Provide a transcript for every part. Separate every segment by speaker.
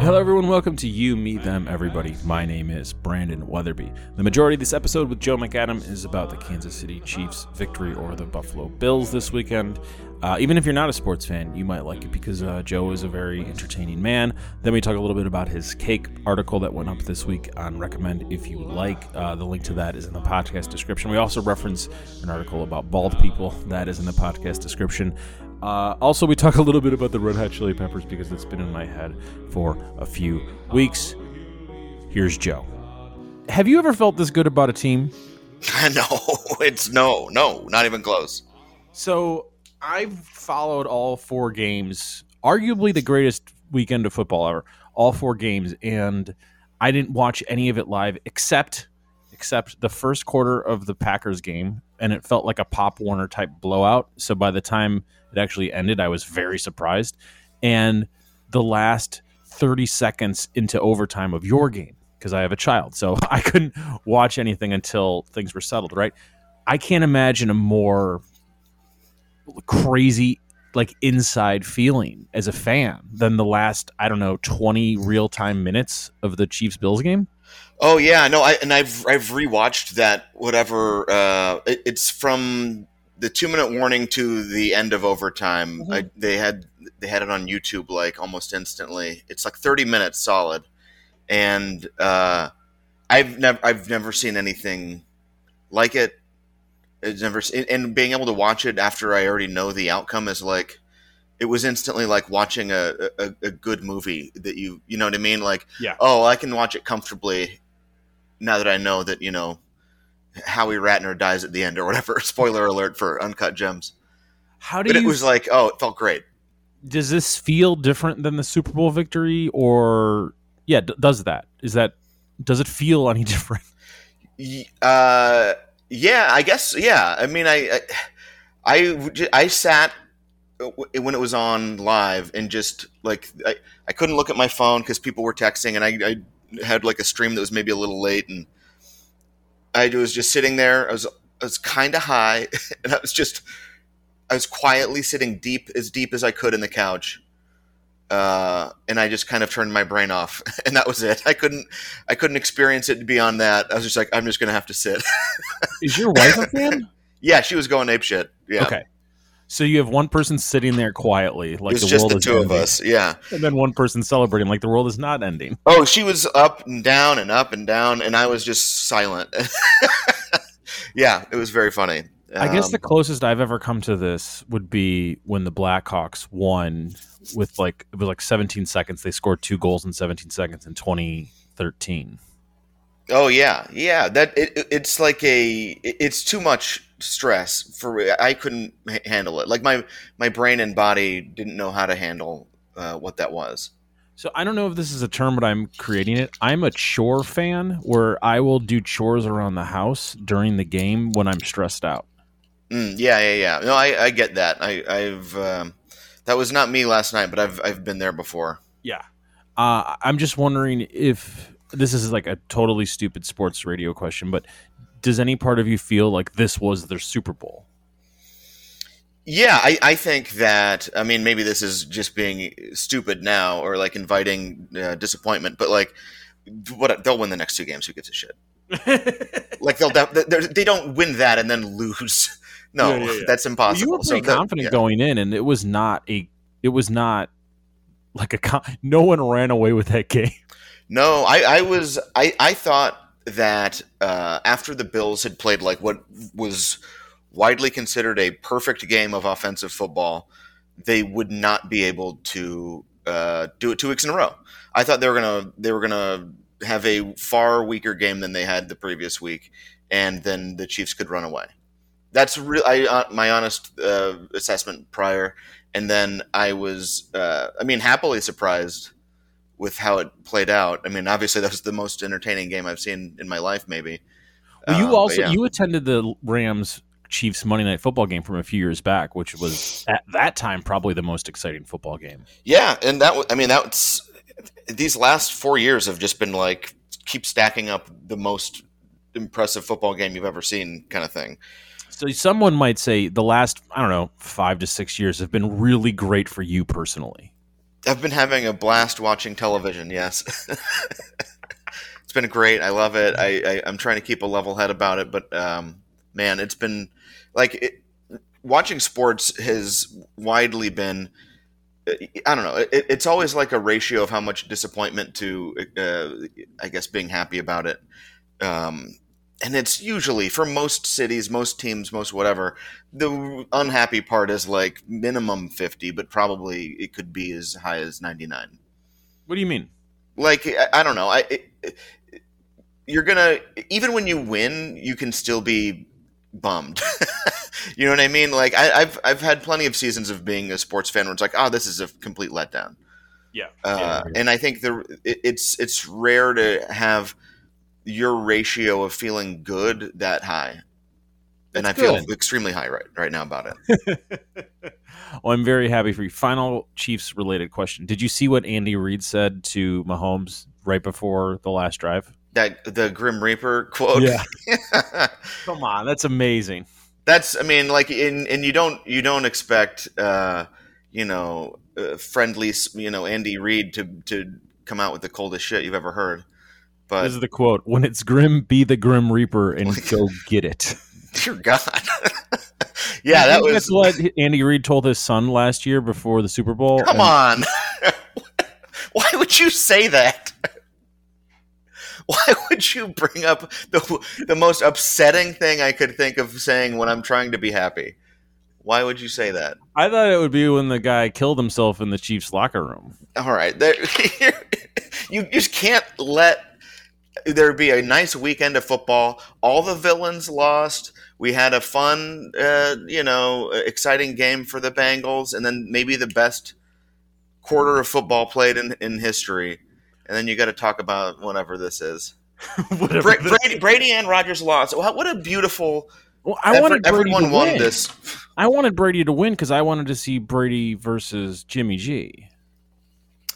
Speaker 1: Hello, everyone. Welcome to You, Me, Them, Everybody. My name is Brandon Weatherby. The majority of this episode with Joe McAdam is about the Kansas City Chiefs' victory over the Buffalo Bills this weekend. Uh, even if you're not a sports fan, you might like it because uh, Joe is a very entertaining man. Then we talk a little bit about his cake article that went up this week on Recommend If You Like. Uh, the link to that is in the podcast description. We also reference an article about bald people that is in the podcast description. Uh, also, we talk a little bit about the Red Hot Chili Peppers because it's been in my head for a few weeks. Here's Joe. Have you ever felt this good about a team?
Speaker 2: no, it's no, no, not even close.
Speaker 1: So I've followed all four games, arguably the greatest weekend of football ever. All four games, and I didn't watch any of it live except except the first quarter of the Packers game, and it felt like a Pop Warner type blowout. So by the time it actually ended, I was very surprised. And the last 30 seconds into overtime of your game, because I have a child, so I couldn't watch anything until things were settled, right? I can't imagine a more crazy like inside feeling as a fan than the last I don't know 20 real-time minutes of the Chiefs Bills game.
Speaker 2: Oh yeah, no, I and I've I've rewatched that whatever. Uh, it, it's from the two minute warning to the end of overtime.
Speaker 1: Mm-hmm.
Speaker 2: I, they had they had it on YouTube like almost instantly. It's like thirty minutes solid, and uh, I've never I've never seen anything like it. It's never and being able to watch it after I already know the outcome is like it was instantly like watching a, a, a good movie that you you know what I mean like
Speaker 1: Yeah.
Speaker 2: oh I can watch it comfortably now that I know that you know Howie Ratner dies at the end or whatever spoiler alert for Uncut Gems
Speaker 1: How do
Speaker 2: but
Speaker 1: you
Speaker 2: it was like oh it felt great
Speaker 1: does this feel different than the Super Bowl victory or yeah, d- does that? Is that does it feel any different?
Speaker 2: Uh yeah I guess yeah I mean I I I, I sat when it was on live and just like I, I couldn't look at my phone because people were texting and I, I had like a stream that was maybe a little late and I was just sitting there. I was I was kind of high and I was just I was quietly sitting deep as deep as I could in the couch uh, and I just kind of turned my brain off and that was it. I couldn't I couldn't experience it beyond that. I was just like I'm just gonna have to sit.
Speaker 1: Is your wife a fan?
Speaker 2: yeah she was going ape shit. Yeah.
Speaker 1: Okay. So you have one person sitting there quietly, like the
Speaker 2: just
Speaker 1: world
Speaker 2: the
Speaker 1: is
Speaker 2: two of us yeah
Speaker 1: and then one person celebrating like the world is not ending.
Speaker 2: Oh, she was up and down and up and down, and I was just silent. yeah, it was very funny.
Speaker 1: I guess the
Speaker 2: Um,
Speaker 1: closest I've ever come to this would be when the Blackhawks won with like it was like 17 seconds. They scored two goals in 17 seconds in 2013.
Speaker 2: Oh yeah, yeah. That it, it- it's like a it's too much stress for I couldn't handle it. Like my my brain and body didn't know how to handle uh, what that was.
Speaker 1: So I don't know if this is a term, but I'm creating it. I'm a chore fan where I will do chores around the house during the game when I'm stressed out.
Speaker 2: Mm, yeah, yeah, yeah. No, I, I get that. I, I've um, that was not me last night, but I've I've been there before.
Speaker 1: Yeah. Uh, I'm just wondering if this is like a totally stupid sports radio question, but does any part of you feel like this was their Super Bowl?
Speaker 2: Yeah, I, I think that. I mean, maybe this is just being stupid now or like inviting uh, disappointment, but like, what they'll win the next two games. Who gives a shit? Like they'll they're- don't win that and then lose. No,
Speaker 1: Yeah, yeah, yeah.
Speaker 2: that's impossible.
Speaker 1: you were
Speaker 2: So
Speaker 1: pretty
Speaker 2: that-
Speaker 1: confident going in, and it was not a. It was not like a. Con- no one ran away with that game.
Speaker 2: No, I, I was I, I thought that uh, after the Bills had played like what was widely considered a perfect game of offensive football, they would not be able to uh, do it two weeks in a row. I thought they were gonna they were gonna have a far weaker game than they had the previous week, and then the Chiefs could run away. That's real. I uh, my honest uh, assessment prior, and then I was uh, I mean happily surprised with how it played out. I mean, obviously that was the most entertaining game I've seen in my life, maybe.
Speaker 1: Well, you
Speaker 2: um, but
Speaker 1: also
Speaker 2: yeah.
Speaker 1: you attended the Rams Chiefs Monday Night Football game from a few years back, which was at that time probably the most exciting football game.
Speaker 2: yeah, and that I mean that's these last four years have just been like keep stacking up the most impressive football game you've ever seen, kind of thing.
Speaker 1: So someone might say the last I don't know five to six years have been really great for you personally.
Speaker 2: I've been having a blast watching television. Yes, it's been great. I love it. I, I am trying to keep a level head about it, but um, man, it's been like it, watching sports has widely been. I don't know. It, it's always like a ratio of how much disappointment to, uh, I guess, being happy about it. Um, and it's usually for most cities, most teams, most whatever. The unhappy part is like minimum fifty, but probably it could be as high as ninety nine.
Speaker 1: What do you mean?
Speaker 2: Like I, I don't know. I it, you're gonna even when you win, you can still be bummed. you know what I mean? Like I, have I've had plenty of seasons of being a sports fan where it's like, oh, this is a complete letdown.
Speaker 1: Yeah.
Speaker 2: Uh,
Speaker 1: yeah,
Speaker 2: yeah. And I think the it, it's it's rare to have your ratio of feeling good that high. And I good. feel extremely high right right now about
Speaker 1: it. well, I'm very happy for you. Final Chiefs related question: Did you see what Andy Reid said to Mahomes right before the last drive?
Speaker 2: That the Grim Reaper quote.
Speaker 1: Yeah. Come on, that's amazing.
Speaker 2: That's I mean, like, in and you don't you don't expect uh, you know uh, friendly you know Andy Reid to to come out with the coldest shit you've ever heard. But
Speaker 1: this is the quote: "When it's grim, be the grim reaper and go get it."
Speaker 2: Dear God. yeah, that was
Speaker 1: that's what Andy Reid told his son last year before the Super Bowl.
Speaker 2: Come and... on, why would you say that? Why would you bring up the the most upsetting thing I could think of saying when I'm trying to be happy? Why would you say that?
Speaker 1: I thought it would be when the guy killed himself in the Chiefs locker room.
Speaker 2: All right, there, you just can't let there'd be a nice weekend of football. All the villains lost. We had a fun, uh, you know, exciting game for the Bengals, and then maybe the best quarter of football played in, in history. And then you got to talk about whatever this is. whatever Bra- Brady, Brady and Rodgers lost. What a beautiful.
Speaker 1: Well, I wanted Brady everyone to won win. this. I wanted Brady to win because I wanted to see Brady versus Jimmy G.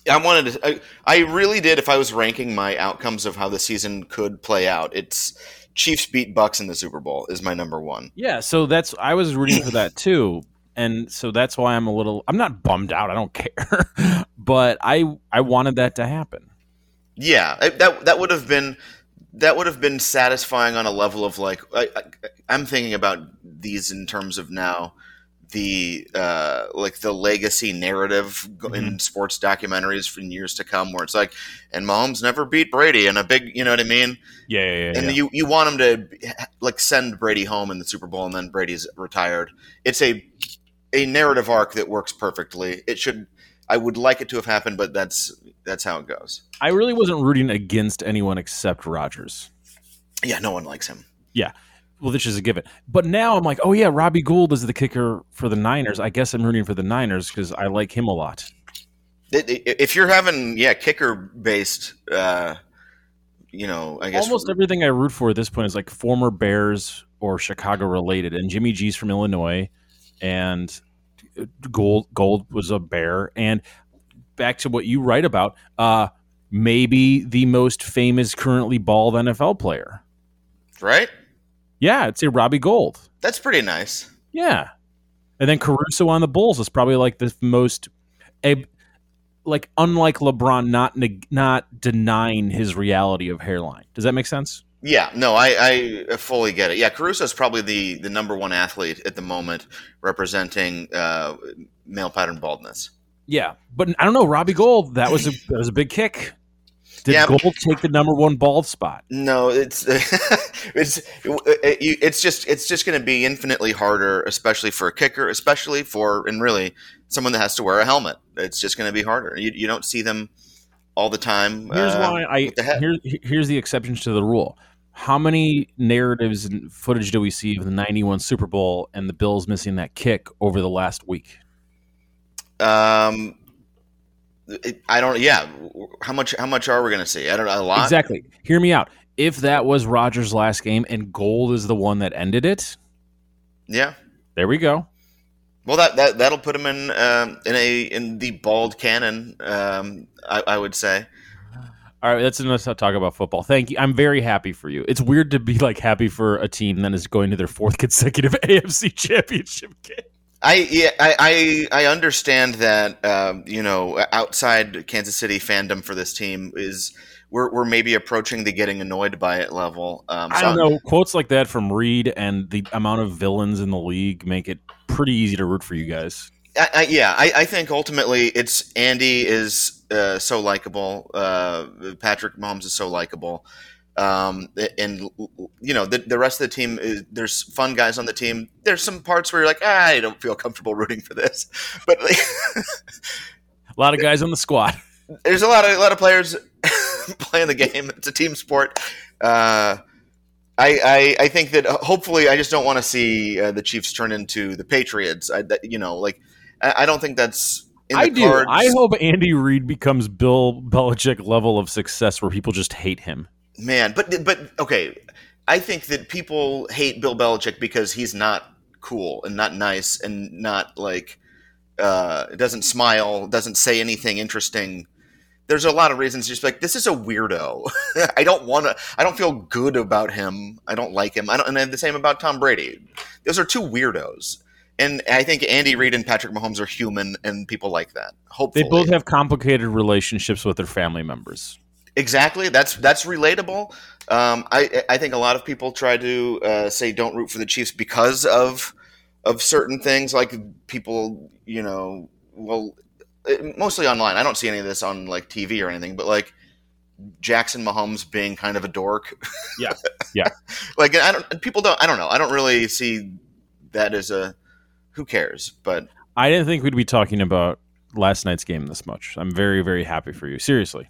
Speaker 2: I wanted to. I, I, really did. If I was ranking my outcomes of how the season could play out, it's Chiefs beat Bucs in the Super Bowl is my number one.
Speaker 1: Yeah, so that's I was rooting for that too, and so that's why I'm a little. I'm not bummed out. I don't care, but I I wanted that to happen.
Speaker 2: Yeah, that that would have been that would have been satisfying on a level of like I, I, I'm thinking about these in terms of now the uh, like the legacy narrative mm-hmm. in sports documentaries for years to come, where it's like, and Mahomes never beat Brady, and a big, you know what I mean?
Speaker 1: Yeah, yeah, yeah
Speaker 2: And
Speaker 1: yeah.
Speaker 2: you you want him to like send Brady home in the Super Bowl, and then Brady's retired. It's a a narrative arc that works perfectly. It should. I would like it to have happened, but that's that's how it goes.
Speaker 1: I really wasn't rooting against anyone except Rodgers.
Speaker 2: Yeah, no one likes him.
Speaker 1: Yeah, well, this is a given. But now I'm like, oh yeah, Robbie Gould is the kicker for the Niners. I guess I'm rooting for the Niners because I like him a lot.
Speaker 2: If you're having yeah kicker based, uh, you know, I guess
Speaker 1: almost everything I root for at this point is like former Bears or Chicago related. And Jimmy G's from Illinois, and Gould Gould was a Bear. And back to what you write about, uh, maybe the most famous currently bald NFL player.
Speaker 2: Right.
Speaker 1: Yeah, say Robbie Gould.
Speaker 2: That's pretty nice.
Speaker 1: Yeah, and then Caruso on the Bulls is probably like the most, a, like unlike LeBron, not neg- not denying his reality of hairline. Does that make sense?
Speaker 2: Yeah, no, I, I fully get it. Yeah, Caruso is probably the the number one athlete at the moment representing uh, male pattern baldness.
Speaker 1: Yeah, but I don't know Robbie Gould. That was a that was a big kick. Did yeah, Gould take the number one bald spot?
Speaker 2: No, it's it's it's just it's just going to be infinitely harder, especially for a kicker, especially for and really someone that has to wear a helmet. It's just going to be harder. You, you don't see them all the time.
Speaker 1: Here's uh, why I here's here's the exceptions to the rule. How many narratives and footage do we see of the '91 Super Bowl and the Bills missing that kick over the last week?
Speaker 2: Um, I don't. Yeah, how much? How much are we going to see? I don't know. A lot.
Speaker 1: Exactly. Hear me out. If that was Rodgers' last game and Gould is the one that ended it,
Speaker 2: yeah,
Speaker 1: there we go.
Speaker 2: Well, that that that'll put him in um, in a in the bald canon. Um, I, I would say.
Speaker 1: All right, that's enough to talk about football. Thank you. I'm very happy for you. It's weird to be like happy for a team that is going to their fourth consecutive AFC championship game.
Speaker 2: I yeah, I I, I understand that um, you know outside Kansas City fandom for this team is we're, we're maybe approaching the getting annoyed by it level. Um,
Speaker 1: I don't know. Quotes like that from Reid and the amount of villains in the league make it pretty easy to root for you guys.
Speaker 2: I, I, yeah, I, I think ultimately it's Andy is uh, so likable. Uh, Patrick Mahomes is so likable. Um, and you know the, the rest of the team is, there's fun guys on the team there's some parts where you're like ah, i don't feel comfortable rooting for this but like,
Speaker 1: A lot of guys on the squad.
Speaker 2: there's a lot of a lot of players playing the game it's a team sport uh, I, I, I think that uh, hopefully I just don't want to see uh, the Chiefs turn into the Patriots. I, that, you know, like I, I don't think that's in the
Speaker 1: I do. I hope Andy Reid becomes Bill Belichick level of success where people just hate him.
Speaker 2: Man, but but okay, I think that people hate Bill Belichick because he's not cool and not nice and not like uh, doesn't smile, doesn't say anything interesting. There's a lot of reasons. Just like this is a weirdo. I don't want to. I don't feel good about him. I don't like him. I don't. And then the same about Tom Brady. Those are two weirdos. And I think Andy Reid and Patrick Mahomes are human, and people like that. Hopefully,
Speaker 1: They both have complicated relationships with their family members.
Speaker 2: Exactly. That's that's relatable. Um, I I think a lot of people try to uh, say don't root for the Chiefs because of of certain things, like people, you know, well, it- mostly online. I don't see any of this on like TV or anything, but like Jackson Mahomes being kind of a dork.
Speaker 1: Yeah. Yeah.
Speaker 2: like I don't. People don't. I don't know. I don't really see that as a. Who cares? But
Speaker 1: I didn't think we'd be talking about last night's game this much. I'm very, very happy for you. Seriously.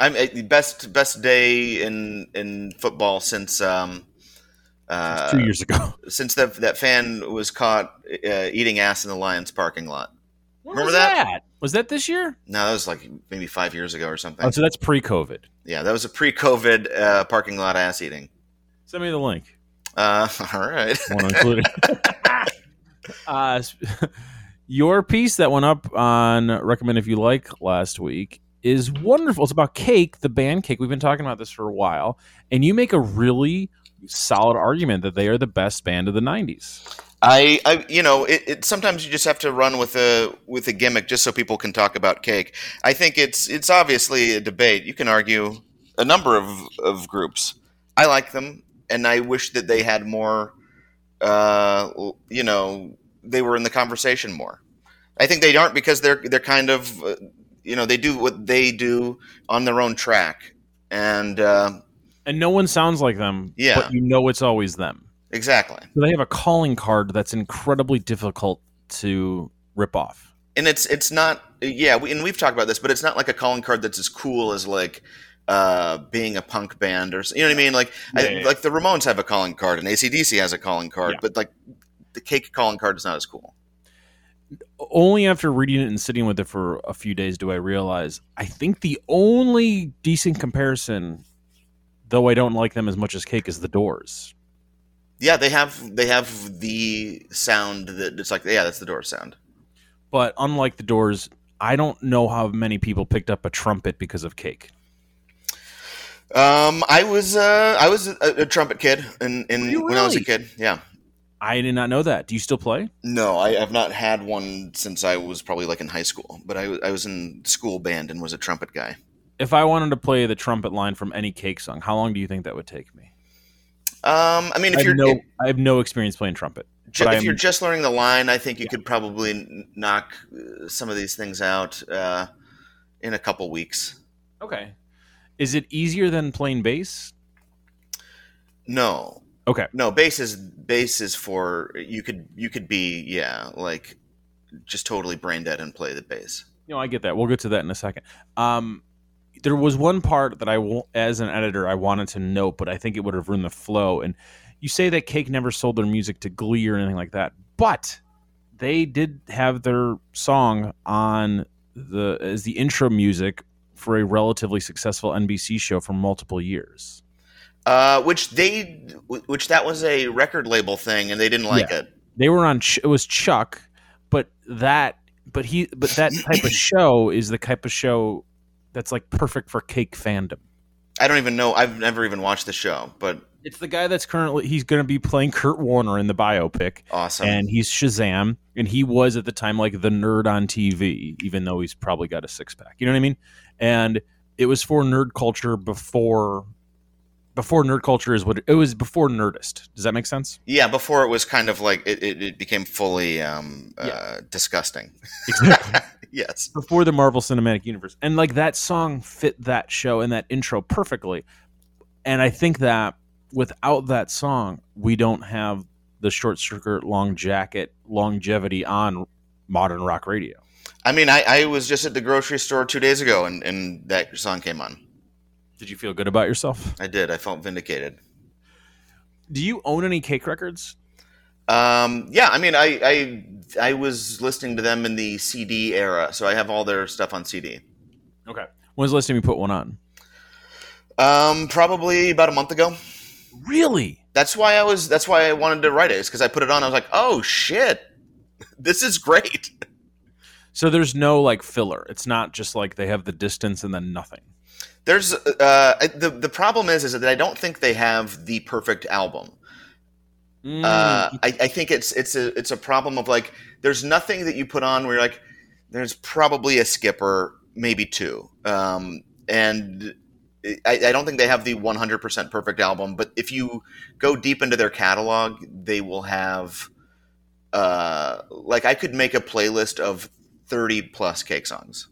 Speaker 2: I'm uh, the best best day in in football since um uh,
Speaker 1: Two years ago.
Speaker 2: since that that fan was caught uh, eating ass in the Lions parking lot.
Speaker 1: When
Speaker 2: Remember
Speaker 1: was
Speaker 2: that?
Speaker 1: Was that this year?
Speaker 2: No, that was like maybe five years ago or something.
Speaker 1: Oh, so that's pre-COVID.
Speaker 2: yeah, that was a pre-COVID uh, parking lot ass eating.
Speaker 1: Send me the link.
Speaker 2: Uh, all right.
Speaker 1: I want to include it. uh, your piece that went up on recommend if you like last week is wonderful. It's about Cake, the band Cake. We've been talking about this for a while, and you make a really solid argument that they are the best band of the '90s.
Speaker 2: I, I, you know, it, it. Sometimes you just have to run with a with a gimmick just so people can talk about cake. I think it's it's obviously a debate. You can argue a number of of groups. I like them, and I wish that they had more. Uh, you know, they were in the conversation more. I think they aren't because they're they're kind of, uh, you know, they do what they do on their own track, and uh,
Speaker 1: And no one sounds like them,
Speaker 2: Yeah.
Speaker 1: but you know it's always them.
Speaker 2: exactly.
Speaker 1: So they have a calling card that's incredibly difficult to rip off.
Speaker 2: and it's it's not yeah we, and we've talked about this but it's not like a calling card that's as cool as like uh being a punk band or you know what i mean like
Speaker 1: Yeah,
Speaker 2: I,
Speaker 1: yeah,
Speaker 2: like the ramones have a calling card and AC/DC has a calling card
Speaker 1: Yeah.
Speaker 2: but like the cake calling card is not as cool
Speaker 1: only after reading it and sitting with it for a few days do I realize I think the only decent comparison, though I don't like them as much as Cake, is the Doors.
Speaker 2: yeah they have they have the sound that it's like yeah that's the Doors sound
Speaker 1: But unlike the Doors, I don't know how many people picked up a trumpet because of Cake.
Speaker 2: um i was uh i was a, a trumpet kid in, in
Speaker 1: Were you
Speaker 2: when i was a kid yeah
Speaker 1: I did not know that. Do you still play?
Speaker 2: no I have not had one since i was probably like in high school but i, I was in school band and was a trumpet guy
Speaker 1: If I wanted to play the trumpet line from any Cake song, how long do you think that would take me?
Speaker 2: um i mean if
Speaker 1: have,
Speaker 2: you're
Speaker 1: no, I have no experience playing trumpet.
Speaker 2: Ju-
Speaker 1: But
Speaker 2: if
Speaker 1: I'm-
Speaker 2: you're just learning the line, I think you could probably knock uh, some of these things out uh, in a couple weeks.
Speaker 1: Okay. Is it easier than playing bass?
Speaker 2: No,
Speaker 1: Okay.
Speaker 2: no, bass is bass is for you could you could be yeah like just totally brain dead and play the bass.
Speaker 1: No, I get that. We'll get to that in a second. Um, there was one part that I, as an editor, I wanted to note, but I think it would have ruined the flow. And you say that Cake never sold their music to Glee or anything like that, but they did have their song on the as the intro music for a relatively successful NBC show for multiple years.
Speaker 2: Uh, which they which that was a record label thing, and they didn't like it.
Speaker 1: They were on. It was Chuck, but that, but he, but that type of show is the type of show that's like perfect for Cake fandom.
Speaker 2: I don't even know. I've never even watched the show, but
Speaker 1: It's the guy that's currently he's going to be playing Kurt Warner in the biopic,
Speaker 2: Awesome.
Speaker 1: and he's Shazam, and he was at the time like the nerd on TV, even though he's probably got a six pack. You know what I mean? And it was for nerd culture before before nerd culture is what it, was before Nerdist. Does that make sense?
Speaker 2: yeah, before it was kind of like it, it, it became fully um, uh, disgusting.
Speaker 1: Exactly.
Speaker 2: yes.
Speaker 1: before the Marvel Cinematic Universe. And like that song fit that show and that intro perfectly. And I think that without that song, we don't have the short skirt, long jacket longevity on modern rock radio.
Speaker 2: I mean, I, I was just at the grocery store two days ago, and, and that song came on.
Speaker 1: Did you feel good about yourself?
Speaker 2: I did. I felt vindicated.
Speaker 1: Do you own any cake records?
Speaker 2: Um, yeah, I mean, I, I I was listening to them in the CD era, so I have all their stuff on CD.
Speaker 1: Okay. When's the last time you put one on?
Speaker 2: Um, probably about a month ago.
Speaker 1: Really?
Speaker 2: That's why I was. That's why I wanted to write it. Is because I put it on. I was like, oh shit, this is great.
Speaker 1: So there's no like filler. It's not just like they have the distance and then nothing.
Speaker 2: There's uh, the the problem is is that I don't think they have the perfect album.
Speaker 1: Mm,
Speaker 2: Uh, I, I think it's it's a it's a problem of like there's nothing that you put on where you're like there's probably a skipper, maybe two, um, and I, I don't think they have the 100% perfect album. But if you go deep into their catalog, they will have uh, like I could make a playlist of 30 plus cake songs.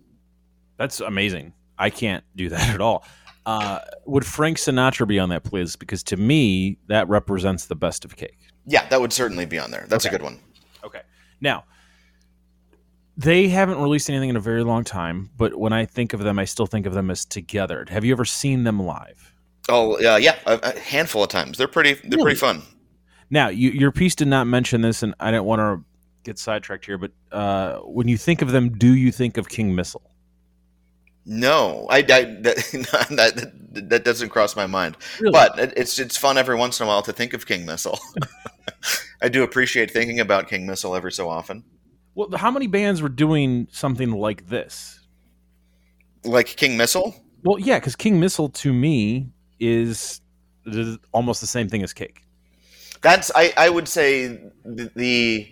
Speaker 1: That's amazing. I can't do that at all. Uh, would Frank Sinatra be on that please? Because to me, that represents the best of cake.
Speaker 2: Yeah, that would certainly be on there. That's
Speaker 1: Okay.
Speaker 2: a good one.
Speaker 1: Okay. Now, they haven't released anything in a very long time, but when I think of them, I still think of them as together. Have you ever seen them live?
Speaker 2: Oh uh, yeah, a, a handful of times. They're pretty. They're
Speaker 1: Really?
Speaker 2: pretty fun.
Speaker 1: Now, you, your piece did not mention this, and I didn't want to get sidetracked here, but uh, when you think of them, do you think of King Missile?
Speaker 2: No, I, I that, that that doesn't cross my mind.
Speaker 1: Really?
Speaker 2: But it, it's it's fun every once in a while to think of King Missile. I do appreciate thinking about King Missile every so often.
Speaker 1: Well, how many bands were doing something like this?
Speaker 2: Like King Missile?
Speaker 1: Well, yeah, because King Missile to me is is almost the same thing as Cake.
Speaker 2: That's I, I would say the, the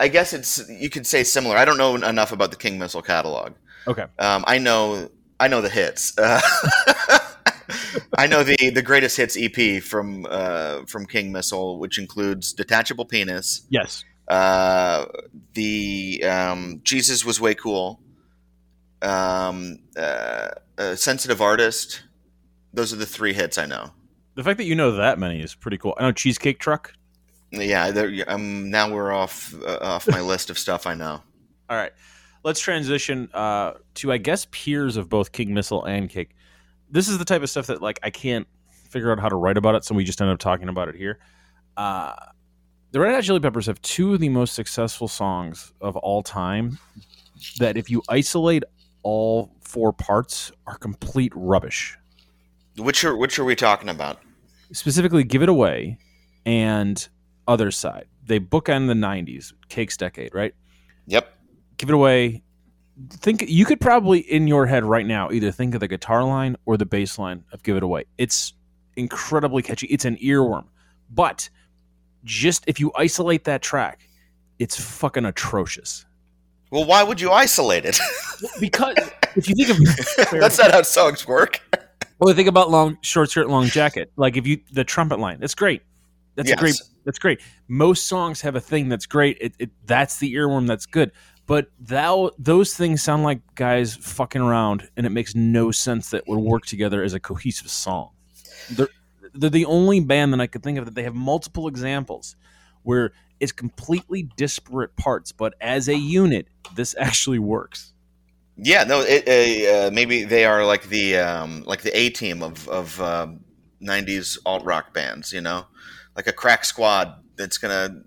Speaker 2: I guess it's you could say similar. I don't know enough about the King Missile catalog.
Speaker 1: Okay.
Speaker 2: Um, I know I know the hits. Uh, I know the the greatest hits EP from uh, from King Missile, which includes Detachable Penis,
Speaker 1: Yes.
Speaker 2: uh, the um, Jesus was way cool, um, uh, uh, Sensitive Artist. Those are the three hits I know.
Speaker 1: The fact that you know that many is pretty cool. I know Cheesecake Truck.
Speaker 2: Yeah, there- um, now we're off uh, off my list of stuff I know.
Speaker 1: All right. Let's transition uh, to, I guess, peers of both King Missile and Cake. This is the type of stuff that, like, I can't figure out how to write about it, so we just end up talking about it here. Uh, the Red Hot Chili Peppers have two of the most successful songs of all time that, if you isolate all four parts, are complete rubbish.
Speaker 2: Which are which are we talking about?
Speaker 1: specifically give it away and other side they bookend the 90s cake's decade right
Speaker 2: Yep.
Speaker 1: give it away think you could probably in your head right now either think of the guitar line or the bass line of give it away it's incredibly catchy it's an earworm but just if you isolate that track it's fucking atrocious
Speaker 2: Well, why would you isolate it?
Speaker 1: because if you think of
Speaker 2: That's not how songs work.
Speaker 1: Well, think about long short skirt, long jacket. Like if you the trumpet line, it's great. That's a great. That's great. Most songs have a thing that's great. It, it that's the earworm that's good. But thou those things sound like guys fucking around, and it makes no sense that would work together as a cohesive song. They're they're the only band that I could think of that they have multiple examples where it's completely disparate parts, but as a unit, this actually works.
Speaker 2: Yeah, no, it, uh, uh, maybe they are like the um, like the A team of of um '90s alt rock bands. You know, like a crack squad that's gonna,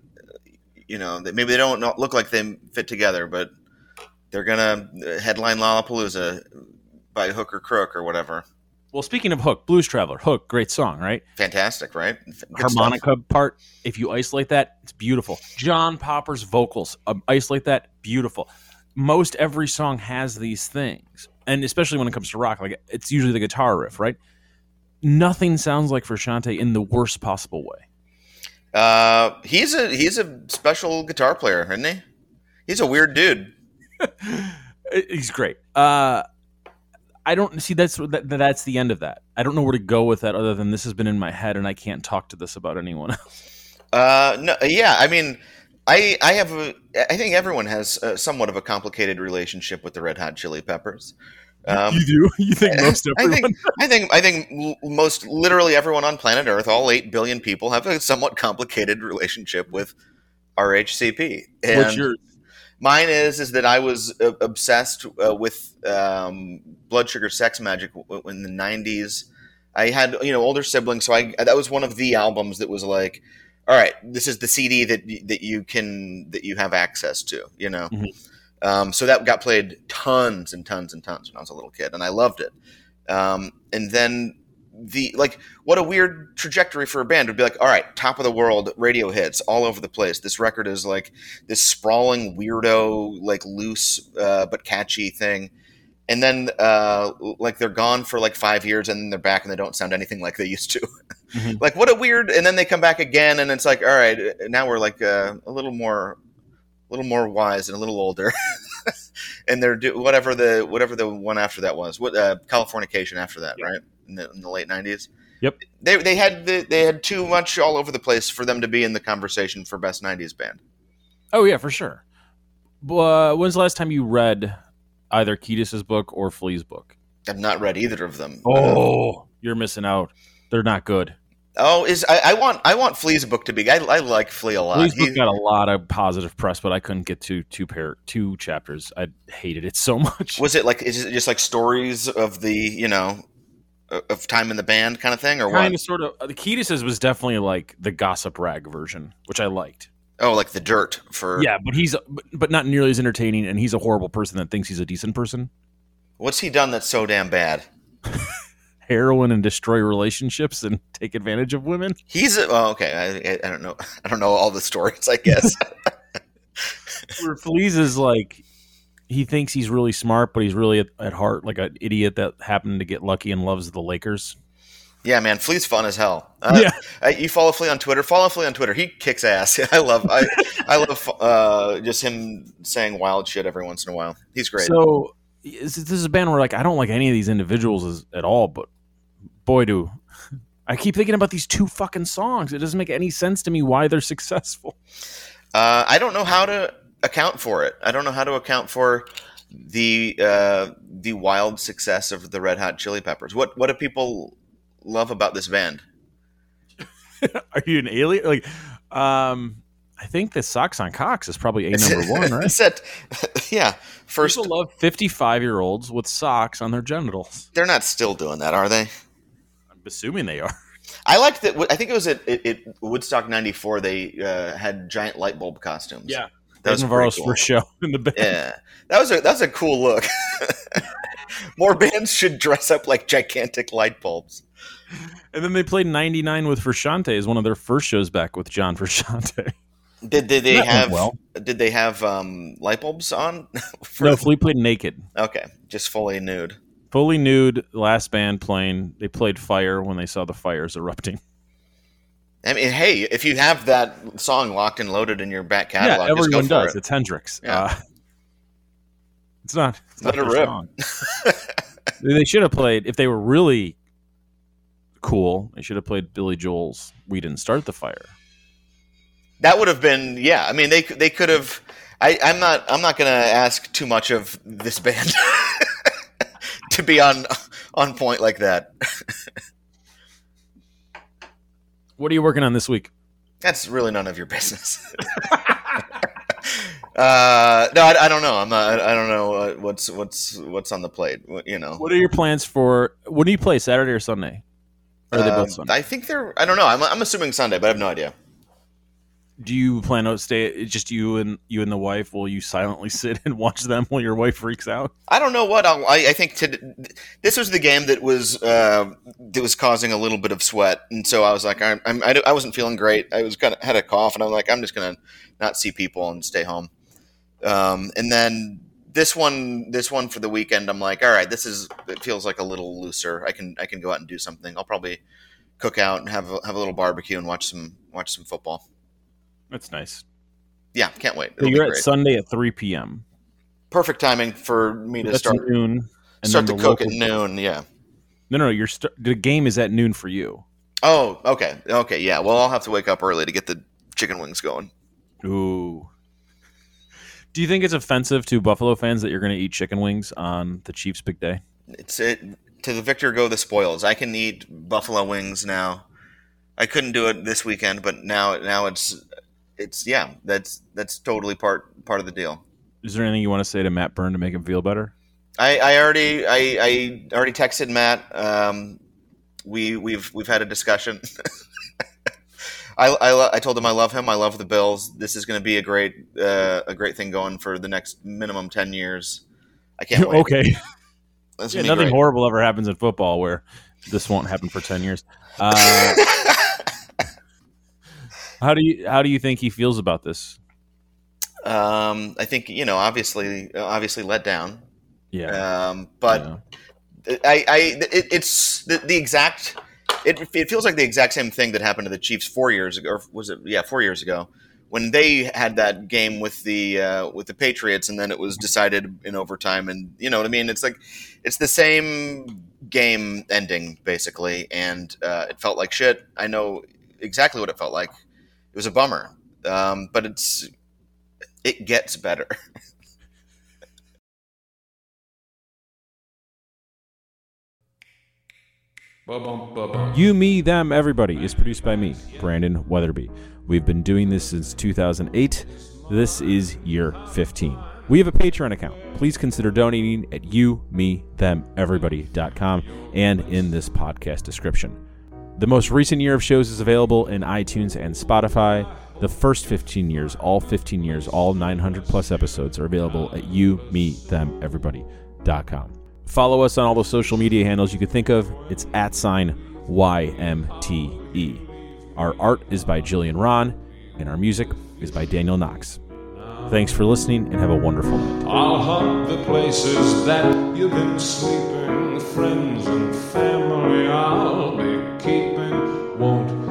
Speaker 2: you know, maybe they don't look like they fit together, but they're gonna headline Lollapalooza by hook or crook or whatever.
Speaker 1: Well, speaking of Hook, Blues Traveler, Hook, great song, right?
Speaker 2: Fantastic, right? Good stuff.
Speaker 1: harmonica part if you isolate that it's beautiful john popper's vocals um, isolate that beautiful most every song has these things and especially when it comes to rock like it's usually the guitar riff right nothing sounds like Frusciante in the worst possible way.
Speaker 2: Uh, he's a he's a special guitar player, isn't he? He's a weird dude.
Speaker 1: he's great. Uh, I don't see that's that, that's the end of that. I don't know where to go with that other than this has been in my head and I can't talk to this about anyone else.
Speaker 2: Uh, no, yeah, I mean, I I have a I think everyone has a, somewhat of a complicated relationship with the Red Hot Chili Peppers.
Speaker 1: Um, you do? You think most everyone?
Speaker 2: I think, I think I think most literally everyone on planet Earth, all eight billion people, have a somewhat complicated relationship with RHCP.
Speaker 1: And What's yours?
Speaker 2: Mine is is that I was uh, obsessed uh, with um, Blood Sugar Sex Magik in the '90s. I had you know older siblings, so I that was one of the albums that was like, all right, this is the CD that that you can that you have access to, you know. Mm-hmm. Um, so that got played tons and tons and tons when I was a little kid, and I loved it. Um, and then the like, what a weird trajectory for a band would be like. All right, top of the world radio hits all over the place. This record is like this sprawling weirdo, like loose uh, but catchy thing. And then, uh, like they're gone for like five years, and then they're back, and they don't sound anything like they used to. Mm-hmm. like what a weird. And then they come back again, and it's like, all right, now we're like uh, a little more little more wise and a little older, and they're do whatever the whatever the one after that was. What uh, Californication after that, yep. right? In the, in the late nineties.
Speaker 1: Yep.
Speaker 2: They they had the, they had too much all over the place for them to be in the conversation for best '90s band.
Speaker 1: Oh yeah, for sure. Uh, when's the last time you read either Kiedis's book or Flea's book?
Speaker 2: I've not read either of them.
Speaker 1: Oh, you're missing out. They're not good.
Speaker 2: Oh, is I, I, want I want Flea's book to be. I, I like Flea a lot.
Speaker 1: Flea's book got a lot of positive press, but I couldn't get to two pair two chapters. I hated it so much.
Speaker 2: Was it like is it just like stories of the you know of time in the band kind of thing, or what?
Speaker 1: kind
Speaker 2: of
Speaker 1: sort of the Kiedis's was definitely like the gossip rag version, which I liked.
Speaker 2: Oh, like the dirt for
Speaker 1: yeah, but he's but not nearly as entertaining, and he's a horrible person that thinks he's a decent person.
Speaker 2: What's he done that's so damn bad?
Speaker 1: heroin and destroy relationships and take advantage of women.
Speaker 2: He's a, oh, okay. I, I don't know. I don't know all the stories. I guess.
Speaker 1: Where Flea's is like he thinks he's really smart, but he's really at, at heart like an idiot that happened to get lucky and loves the Lakers.
Speaker 2: Yeah, man, Flea's fun as hell. Uh,
Speaker 1: yeah,
Speaker 2: uh, you follow Flea on Twitter. Follow Flea on Twitter. He kicks ass. I love. I I love uh, just him saying wild shit every once in a while. He's great.
Speaker 1: So this is a band where like I don't like any of these individuals at all, but boy, do I keep thinking about these two fucking songs. It doesn't make any sense to me why they're successful.
Speaker 2: Uh, I don't know how to account for it. I don't know how to account for the uh, the wild success of the Red Hot Chili Peppers. What what do people love about this band?
Speaker 1: Are you an alien? Like, um, I think the socks on Cox is probably a number one, right?
Speaker 2: Said, yeah. First,
Speaker 1: people love fifty-five-year-olds with socks on their genitals.
Speaker 2: They're not still doing that, are they?
Speaker 1: I'm assuming they are.
Speaker 2: I liked that. I think it was at, at, at Woodstock '94. They uh, had giant light bulb costumes.
Speaker 1: Yeah, that was Navarro's cool. first show in the band.
Speaker 2: Yeah, that was a that was a cool look. More bands should dress up like gigantic light bulbs.
Speaker 1: And then they played '99 with Frusciante as one of their first shows back with John Frusciante.
Speaker 2: Did, did they that have well. did they have um, light bulbs on?
Speaker 1: no, Flea played naked.
Speaker 2: Okay, just fully nude.
Speaker 1: Fully nude. Last band playing. They played Fire when they saw the fires erupting.
Speaker 2: I mean, hey, if you have that song locked and loaded in your back catalog,
Speaker 1: yeah, everyone does.
Speaker 2: It.
Speaker 1: It's Hendrix. Yeah. Uh, it's not. It's
Speaker 2: not, not a rip. Song.
Speaker 1: they should have played if they were really cool. They should have played Billy Joel's "We Didn't Start the Fire."
Speaker 2: That would have been yeah. I mean, they they could have. I, I'm not I'm not going to ask too much of this band to be on on point like that.
Speaker 1: what are you working on this week?
Speaker 2: That's really none of your business. uh, no, I, I, don't know. I'm not. I don't know uh, what's what's what's on the plate. You know.
Speaker 1: What are your plans for? When do you play? Saturday or Sunday?
Speaker 2: Or are they both uh, Sunday? I think they're. I don't know. I'm, I'm assuming Sunday, but I have no idea
Speaker 1: do you plan to stay just you and you and the wife will you silently sit and watch them while your wife freaks out
Speaker 2: i don't know what I'll, i I, think to, this was the game that was uh, that was causing a little bit of sweat and so i was like i'm, I'm I, I wasn't feeling great i was kind of had a cough and i'm like i'm just gonna not see people and stay home um, and then this one, this one for the weekend, I'm like, all right, this is. It feels like a little looser. I can I can go out and do something. I'll probably cook out and have a, have a little barbecue and watch some watch some football.
Speaker 1: That's nice.
Speaker 2: Yeah, can't wait.
Speaker 1: So
Speaker 2: It'll
Speaker 1: you're at. Sunday at 3 p.m.
Speaker 2: Perfect timing for me to
Speaker 1: That's
Speaker 2: start
Speaker 1: noon.
Speaker 2: start to
Speaker 1: the
Speaker 2: cook at noon. Yeah.
Speaker 1: No, no, you're st- the game is at noon for you.
Speaker 2: Oh, okay, okay, yeah. Well, I'll have to wake up early to get the chicken wings going.
Speaker 1: Ooh. Do you think it's offensive to Buffalo fans that you're going to eat chicken wings on the Chiefs' big day?
Speaker 2: It's it to the victor go the spoils. I can eat buffalo wings now. I couldn't do it this weekend, but now now it's it's yeah. That's that's totally part part of the deal.
Speaker 1: Is there anything you want to say to Matt Byrne to make him feel better?
Speaker 2: I, I already I, I already texted Matt. Um, we we've we've had a discussion. I, I, lo- I told him I love him. I love the Bills. This is going to be a great uh, a great thing going for the next minimum ten years. I can't wait.
Speaker 1: okay. Yeah, nothing
Speaker 2: great.
Speaker 1: horrible ever happens in football where this won't happen for 10 years. Uh, how do you how do you think he feels about this?
Speaker 2: um, I think you know, obviously, obviously let down.
Speaker 1: Yeah.
Speaker 2: Um, but
Speaker 1: yeah.
Speaker 2: I, I it, it's the, the exact. It, it feels like the exact same thing that happened to the Chiefs four years ago, or was it? Yeah, four years ago, when they had that game with the uh, with the Patriots, and then it was decided in overtime, and you know what I mean. It's like it's the same game ending basically, and uh, it felt like shit. I know exactly what it felt like. It was a bummer, um, but it's it gets better.
Speaker 1: You, Me, Them, Everybody is produced by me, Brandon Weatherby. We've been doing this since 2008. This is year 15. We have a Patreon account. Please consider donating at you, me, them, everybody.com and in this podcast description. The most recent year of shows is available in iTunes and Spotify. The first 15 years, all 15 years, all 900 plus episodes are available at you, me, them, everybody.com. Follow us on all the social media handles you could think of. It's at sign YMTE. Our art is by Jillian Ron, and our music is by Daniel Knox. Thanks for listening and have a wonderful night.
Speaker 3: I'll haunt the places that you've been sleeping, friends and family I'll be keeping. Won't